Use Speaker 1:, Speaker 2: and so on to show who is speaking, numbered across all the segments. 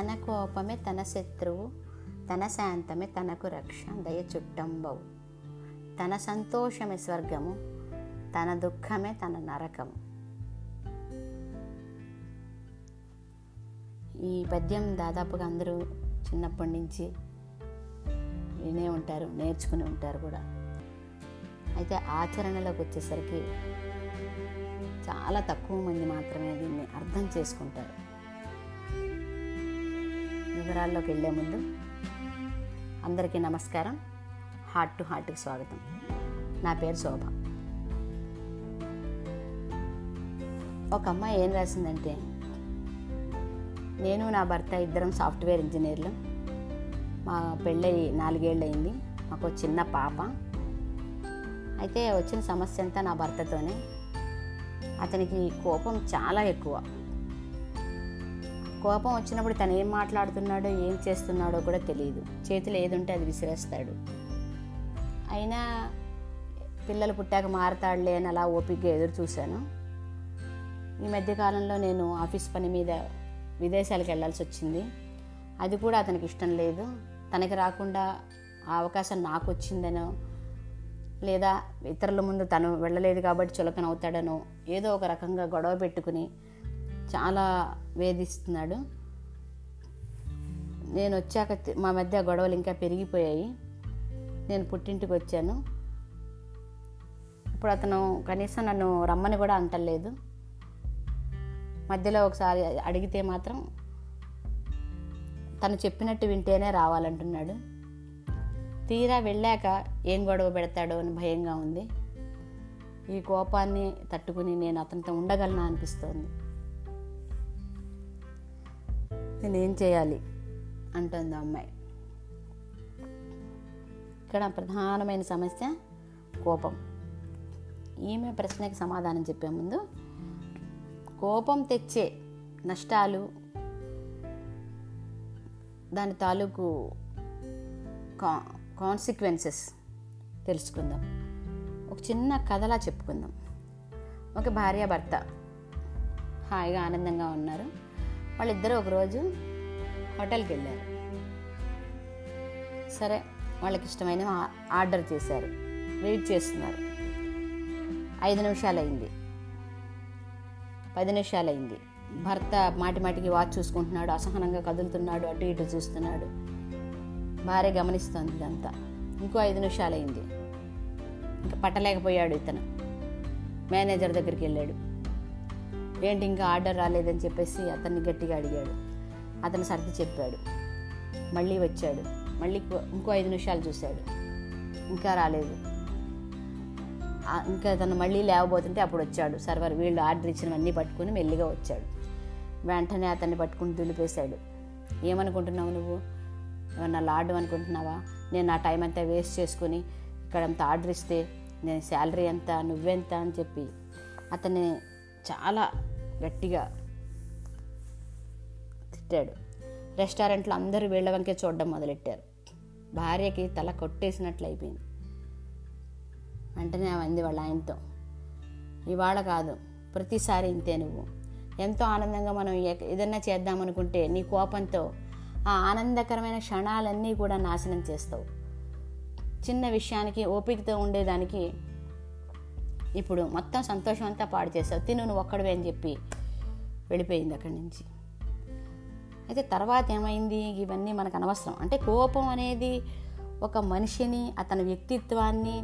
Speaker 1: తన కోపమే తన శత్రువు తన శాంతమే తనకు రక్ష దయ చుట్టంబవు తన సంతోషమే స్వర్గము తన దుఃఖమే తన నరకము. ఈ పద్యం దాదాపుగా అందరూ చిన్నప్పటి నుంచి వినే ఉంటారు నేర్చుకుని ఉంటారు కూడా. అయితే ఆచరణలోకి వచ్చేసరికి చాలా తక్కువ మంది మాత్రమే దీన్ని అర్థం చేసుకుంటారు. వివరాల్లోకి వెళ్ళే ముందు అందరికీ నమస్కారం. హార్ట్ టు హార్ట్కి స్వాగతం. నా పేరు శోభ. ఒక అమ్మాయి ఏం రాసిందంటే నేను నా భర్త ఇద్దరం సాఫ్ట్వేర్ ఇంజనీర్లు. మా పెళ్ళయి నాలుగేళ్ళు అయింది మాకు చిన్న పాప. అయితే వచ్చిన సమస్య అంతా నా భర్తతోనే. అతనికి కోపం చాలా ఎక్కువ. కోపం వచ్చినప్పుడు తను ఏం మాట్లాడుతున్నాడో ఏం చేస్తున్నాడో కూడా తెలియదు. చేతిలో ఏది ఉంటే అది విసిరేస్తాడు. అయినా పిల్లలు పుట్టాక మారతాడులే అని అలా ఓపికగా ఎదురు చూశాను. ఈ మధ్యకాలంలో నేను ఆఫీస్ పని మీద విదేశాలకు వెళ్ళాల్సి వచ్చింది. అది కూడా అతనికి ఇష్టం లేదు. తనకి రాకుండా ఆ అవకాశం నాకు వచ్చిందనో లేదా ఇతరుల ముందు తను వెళ్ళలేదు కాబట్టి చులకన అవుతాడనో ఏదో ఒక రకంగా గొడవ పెట్టుకుని చాలా వేధిస్తున్నాడు. నేను వచ్చాక మా మధ్య గొడవలు ఇంకా పెరిగిపోయాయి. నేను పుట్టింటికి వచ్చాను. ఇప్పుడు అతను కనీసం నన్ను రమ్మని కూడా అంటలేదు. మధ్యలో ఒకసారి అడిగితే మాత్రం తను చెప్పినట్టు వింటేనే రావాలంటున్నాడు. తీరా వెళ్ళాక ఏం గొడవ పెడతాడో అని భయంగా ఉంది. ఈ కోపాన్ని తట్టుకుని నేను అతనితో ఉండగలనా అనిపిస్తోంది. నేనేం చేయాలి? అంటుంది అమ్మాయి. ఇక్కడ ప్రధానమైన సమస్య కోపం. ఈమె ప్రశ్నకి సమాధానం చెప్పే ముందు కోపం తెచ్చే నష్టాలు దాని తాలూకు కా కాన్సిక్వెన్సెస్ తెలుసుకుందాం. ఒక చిన్న కథలా చెప్పుకుందాం. ఒక భార్య భర్త హాయిగా ఆనందంగా ఉన్నారు. వాళ్ళిద్దరూ ఒకరోజు హోటల్కి వెళ్ళారు. సరే వాళ్ళకి ఇష్టమైన ఆర్డర్ చేశారు. వెయిట్ చేస్తున్నారు. ఐదు నిమిషాలు అయింది పది నిమిషాలు అయింది భర్త మాటి మాటికి వాచ్ చూసుకుంటున్నాడు అసహనంగా కదులుతున్నాడు అటు ఇటు చూస్తున్నాడు. భార్య గమనిస్తోంది ఇదంతా. ఇంకో ఐదు నిమిషాలు అయింది ఇంకా పట్టలేకపోయాడు ఇతను. మేనేజర్ దగ్గరికి వెళ్ళాడు. ఏంటి ఇంకా ఆర్డర్ రాలేదని చెప్పేసి అతన్ని గట్టిగా అడిగాడు. అతను సర్ది చెప్పాడు. మళ్ళీ వచ్చాడు. మళ్ళీ ఇంకో- ఐదు నిమిషాలు చూశాడు. ఇంకా రాలేదు. ఇంకా తను మళ్ళీ లేవబోతుంటే అప్పుడు వచ్చాడు. సర్వర్ వీళ్ళు ఆర్డర్ ఇచ్చినవన్నీ పట్టుకుని మెల్లిగా వచ్చాడు. వెంటనే అతన్ని పట్టుకుని దులిపేశాడు. ఏమనుకుంటున్నావు నువ్వు? ఏమన్నా లాడు అనుకుంటున్నావా? నేను నా టైం అంతా వేస్ట్ చేసుకుని ఇక్కడ అంత ఆర్డర్ ఇస్తే నేను శాలరీ ఎంత నువ్వెంత అని చెప్పి అతన్ని చాలా గట్టిగా తిట్టాడు. రెస్టారెంట్లో అందరూ వీళ్ళ వంకే చూడడం మొదలెట్టారు. భార్యకి తల కొట్టేసినట్లు అయిపోయింది. వెంటనే అంది వాళ్ళ ఆయనతో ఇవాళ కాదు ప్రతిసారి ఇంతే నువ్వు. ఎంతో ఆనందంగా మనం ఏదన్నా చేద్దామనుకుంటే నీ కోపంతో ఆ ఆనందకరమైన క్షణాలన్నీ కూడా నాశనం చేస్తావు. చిన్న విషయానికి ఓపికతో ఉండేదానికి ఇప్పుడు మొత్తం సంతోషం అంతా పాడు చేసావు తిను నువ్వు ఒక్కడివే అని చెప్పి వెళ్ళిపోయింది అక్కడి నుంచి. అయితే తర్వాత ఏమైంది? ఇవన్నీ మనకు అనవసరం. అంటే కోపం అనేది ఒక మనిషిని అతని వ్యక్తిత్వాన్ని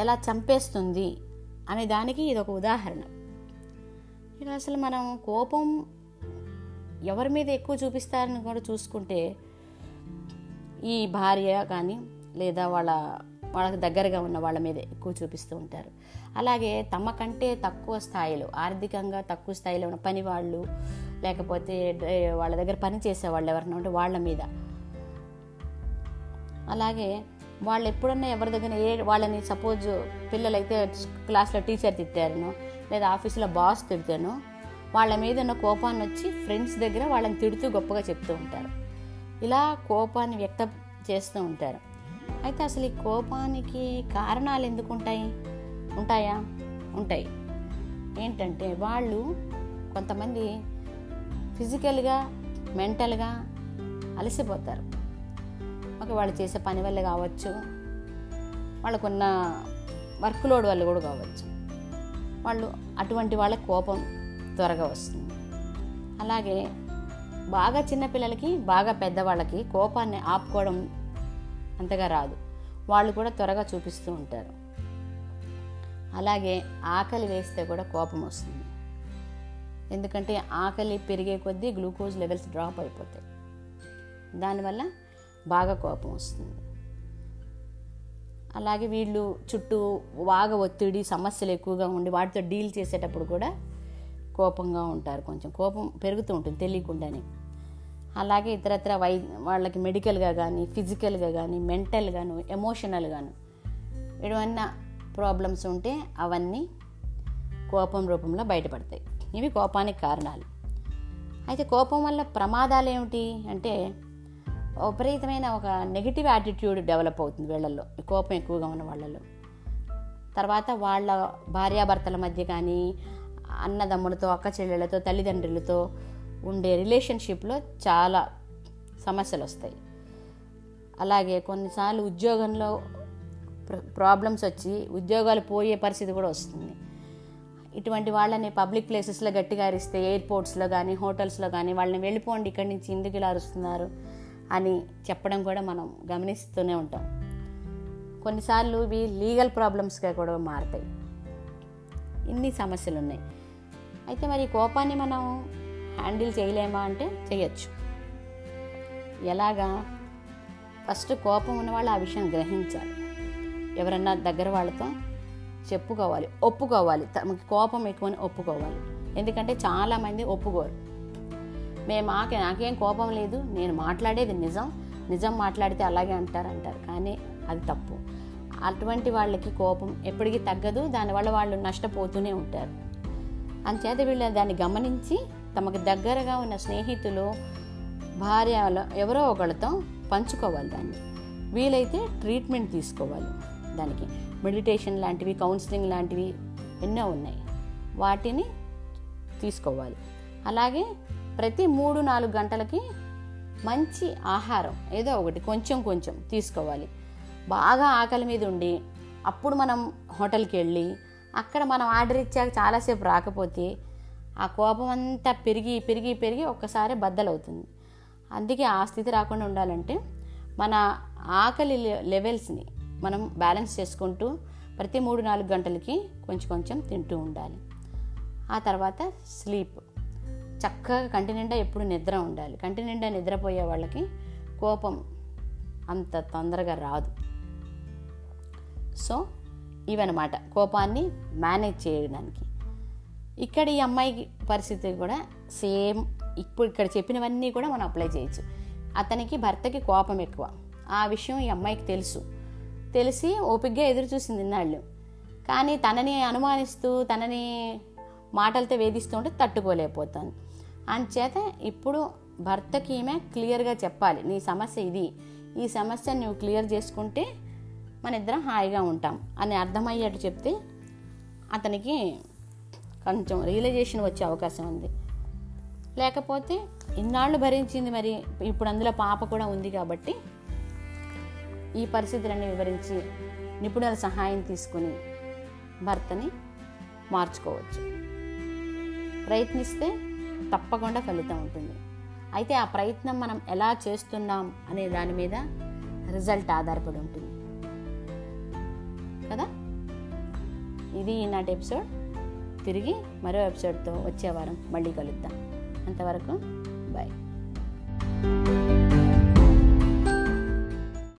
Speaker 1: ఎలా చంపేస్తుంది అనే దానికి ఇది ఒక ఉదాహరణ. ఇక అసలు మనం కోపం ఎవరి మీద ఎక్కువ చూపిస్తారని కూడా చూసుకుంటే ఈ భార్య కానీ లేదా వాళ్ళ వాళ్ళకి దగ్గరగా ఉన్న వాళ్ళ మీద ఎక్కువ చూపిస్తూ ఉంటారు. అలాగే తమ కంటే తక్కువ స్థాయిలో ఆర్థికంగా తక్కువ స్థాయిలో ఉన్న పని వాళ్ళు లేకపోతే వాళ్ళ దగ్గర పని చేసే వాళ్ళు ఎవరైనా ఉంటే వాళ్ళ మీద. అలాగే వాళ్ళు ఎప్పుడన్నా ఎవరి దగ్గర ఏ వాళ్ళని సపోజ్ పిల్లలైతే క్లాస్లో టీచర్ తిట్టారనో లేదా ఆఫీస్లో బాస్ తిడతానో వాళ్ళ మీద ఉన్న కోపాన్ని వచ్చి ఫ్రెండ్స్ దగ్గర వాళ్ళని తిడుతూ గొప్పగా చెప్తూ ఉంటారు. ఇలా కోపాన్ని వ్యక్తం చేస్తూ ఉంటారు. అయితే అసలు ఈ కోపానికి కారణాలు ఎందుకు ఉంటాయి? ఉంటాయా. ఉంటాయి ఏంటంటే వాళ్ళు కొంతమంది ఫిజికల్గా మెంటల్గా అలసిపోతారు. ఒక వాళ్ళు చేసే పని వల్ల కావచ్చు. వాళ్ళకున్న వర్క్ లోడ్ వల్ల కూడా కావచ్చు. వాళ్ళు అటువంటి వాళ్ళకి కోపం త్వరగా వస్తుంది. అలాగే బాగా చిన్నపిల్లలకి బాగా పెద్దవాళ్ళకి కోపాన్ని ఆపుకోవడం అంతగా రాదు. వాళ్ళు కూడా త్వరగా చూపిస్తూ ఉంటారు. అలాగే ఆకలి వేస్తే కూడా కోపం వస్తుంది. ఎందుకంటే ఆకలి పెరిగే కొద్దీ గ్లూకోజ్ లెవెల్స్ డ్రాప్ అయిపోతాయి. దానివల్ల బాగా కోపం వస్తుంది. అలాగే వీళ్ళు చుట్టూ బాగా ఒత్తిడి సమస్యలు ఎక్కువగా ఉండి వాటితో డీల్ చేసేటప్పుడు కూడా కోపంగా ఉంటారు కొంచెం. కోపం పెరుగుతూ ఉంటుంది తెలియకుండానే. అలాగే ఇతరత్ర వై వాళ్ళకి మెడికల్గా కానీ ఫిజికల్గా కానీ మెంటల్గాను ఎమోషనల్గాను ఏమైనా ప్రాబ్లమ్స్ ఉంటే అవన్నీ కోపం రూపంలో బయటపడతాయి. ఇవి కోపానికి కారణాలు. అయితే కోపం వల్ల ప్రమాదాలు ఏమిటి అంటే విపరీతమైన ఒక నెగిటివ్ యాటిట్యూడ్ డెవలప్ అవుతుంది వీళ్ళల్లో కోపం ఎక్కువగా ఉన్న వాళ్ళలో తర్వాత వాళ్ళ భార్యాభర్తల మధ్య కానీ అన్నదమ్ములతో అక్క చెల్లెళ్ళతో తల్లిదండ్రులతో ఉండే రిలేషన్షిప్లో చాలా సమస్యలు వస్తాయి అలాగే కొన్నిసార్లు ఉద్యోగంలో ప్రాబ్లమ్స్ వచ్చి ఉద్యోగాలు పోయే పరిస్థితి కూడా వస్తుంది. ఇటువంటి వాళ్ళని పబ్లిక్ ప్లేసెస్లో గట్టిగా అరిస్తే ఎయిర్పోర్ట్స్లో కానీ హోటల్స్లో కానీ వాళ్ళని వెళ్ళిపోండి ఇక్కడి నుంచి ఎందుకు ఇలా అరుస్తున్నారు అని చెప్పడం కూడా మనం గమనిస్తూనే ఉంటాం. కొన్నిసార్లు ఇవి లీగల్ ప్రాబ్లమ్స్గా కూడా మారుతాయి. ఇన్ని సమస్యలు ఉన్నాయి అయితే మరి కోపాన్ని మనం హ్యాండిల్ చేయలేమా అంటే చేయొచ్చు. ఎలాగా? ఫస్ట్ కోపం ఉన్నవాళ్ళు ఆ విషయం గ్రహించాలి. ఎవరన్నా దగ్గర వాళ్ళతో చెప్పుకోవాలి ఒప్పుకోవాలి. తమకి కోపం ఎక్కువని ఒప్పుకోవాలి. ఎందుకంటే చాలామంది ఒప్పుకోరు. మేము మాకే నాకేం కోపం లేదు. నేను మాట్లాడేది నిజం. నిజం మాట్లాడితే అలాగే అంటారు అంటారు. కానీ అది తప్పు. అటువంటి వాళ్ళకి కోపం ఎప్పటికీ తగ్గదు. దానివల్ల వాళ్ళు నష్టపోతూనే ఉంటారు. అంచేత వీళ్ళు దాన్ని గమనించి తమకు దగ్గరగా ఉన్న స్నేహితులు భార్య ఎవరో ఒకళ్ళతో పంచుకోవాలి దాన్ని. వీలైతే ట్రీట్మెంట్ తీసుకోవాలి దానికి. మెడిటేషన్ లాంటివి కౌన్సిలింగ్ లాంటివి ఎన్నో ఉన్నాయి. వాటిని తీసుకోవాలి. అలాగే ప్రతి మూడు నాలుగు గంటలకి మంచి ఆహారం ఏదో ఒకటి కొంచెం కొంచెం తీసుకోవాలి. బాగా ఆకలి మీద ఉండి అప్పుడు మనం హోటల్కి వెళ్ళి అక్కడ మనం ఆర్డర్ ఇచ్చాక చాలాసేపు రాకపోతే ఆ కోపం అంతా పెరిగి పెరిగి పెరిగి ఒక్కసారి బద్దలవుతుంది. అందుకే ఆ స్థితి రాకుండా ఉండాలంటే మన ఆకలి లెవెల్స్ని మనం బ్యాలెన్స్ చేసుకుంటూ ప్రతి మూడు నాలుగు గంటలకి కొంచెం కొంచెం తింటూ ఉండాలి. ఆ తర్వాత స్లీప్. చక్కగా కంటి నిండా ఎప్పుడు నిద్ర ఉండాలి. కంటి నిండా నిద్రపోయే వాళ్ళకి కోపం అంత తొందరగా రాదు. సో ఇవన్నమాట. కోపాన్ని మేనేజ్ చేయడానికి. ఇక్కడ ఈ అమ్మాయి పరిస్థితి కూడా సేమ్ ఇప్పుడు ఇక్కడ చెప్పినవన్నీ కూడా మనం అప్లై చేయొచ్చు. అతనికి భర్తకి కోపం ఎక్కువ. ఆ విషయం ఈ అమ్మాయికి తెలుసు. తెలిసి ఓపిగ్గా ఎదురు చూసింది ఇన్నాళ్ళు. కానీ తనని అనుమానిస్తూ తనని మాటలతో వేధిస్తూ ఉంటే తట్టుకోలేకపోతాను. అందుచేత ఇప్పుడు భర్తకి ఈమె క్లియర్గా చెప్పాలి నీ సమస్య ఇది. ఈ సమస్య నువ్వు క్లియర్ చేసుకుంటే మన ఇద్దరం హాయిగా ఉంటాం అని అర్థమయ్యేట్టు చెప్తే అతనికి కొంచెం రియలైజేషన్ వచ్చే అవకాశం ఉంది. లేకపోతే ఇన్నాళ్ళు భరించింది మరి ఇప్పుడు అందులో పాప కూడా ఉంది కాబట్టి ఈ పరిస్థితులన్నీ వివరించి నిపుణుల సహాయం తీసుకుని భర్తని మార్చుకోవచ్చు. ప్రయత్నిస్తే తప్పకుండా ఫలితం ఉంటుంది. అయితే ఆ ప్రయత్నం మనం ఎలా చేస్తున్నాం అనే దాని మీద రిజల్ట్ ఆధారపడి ఉంటుంది. కదా? ఇది ఈనాటి ఎపిసోడ్. తిరిగి మరో ఎపిసోడ్తో వచ్చే వారం మళ్ళీ కలుద్దాం. అంతవరకు బాయ్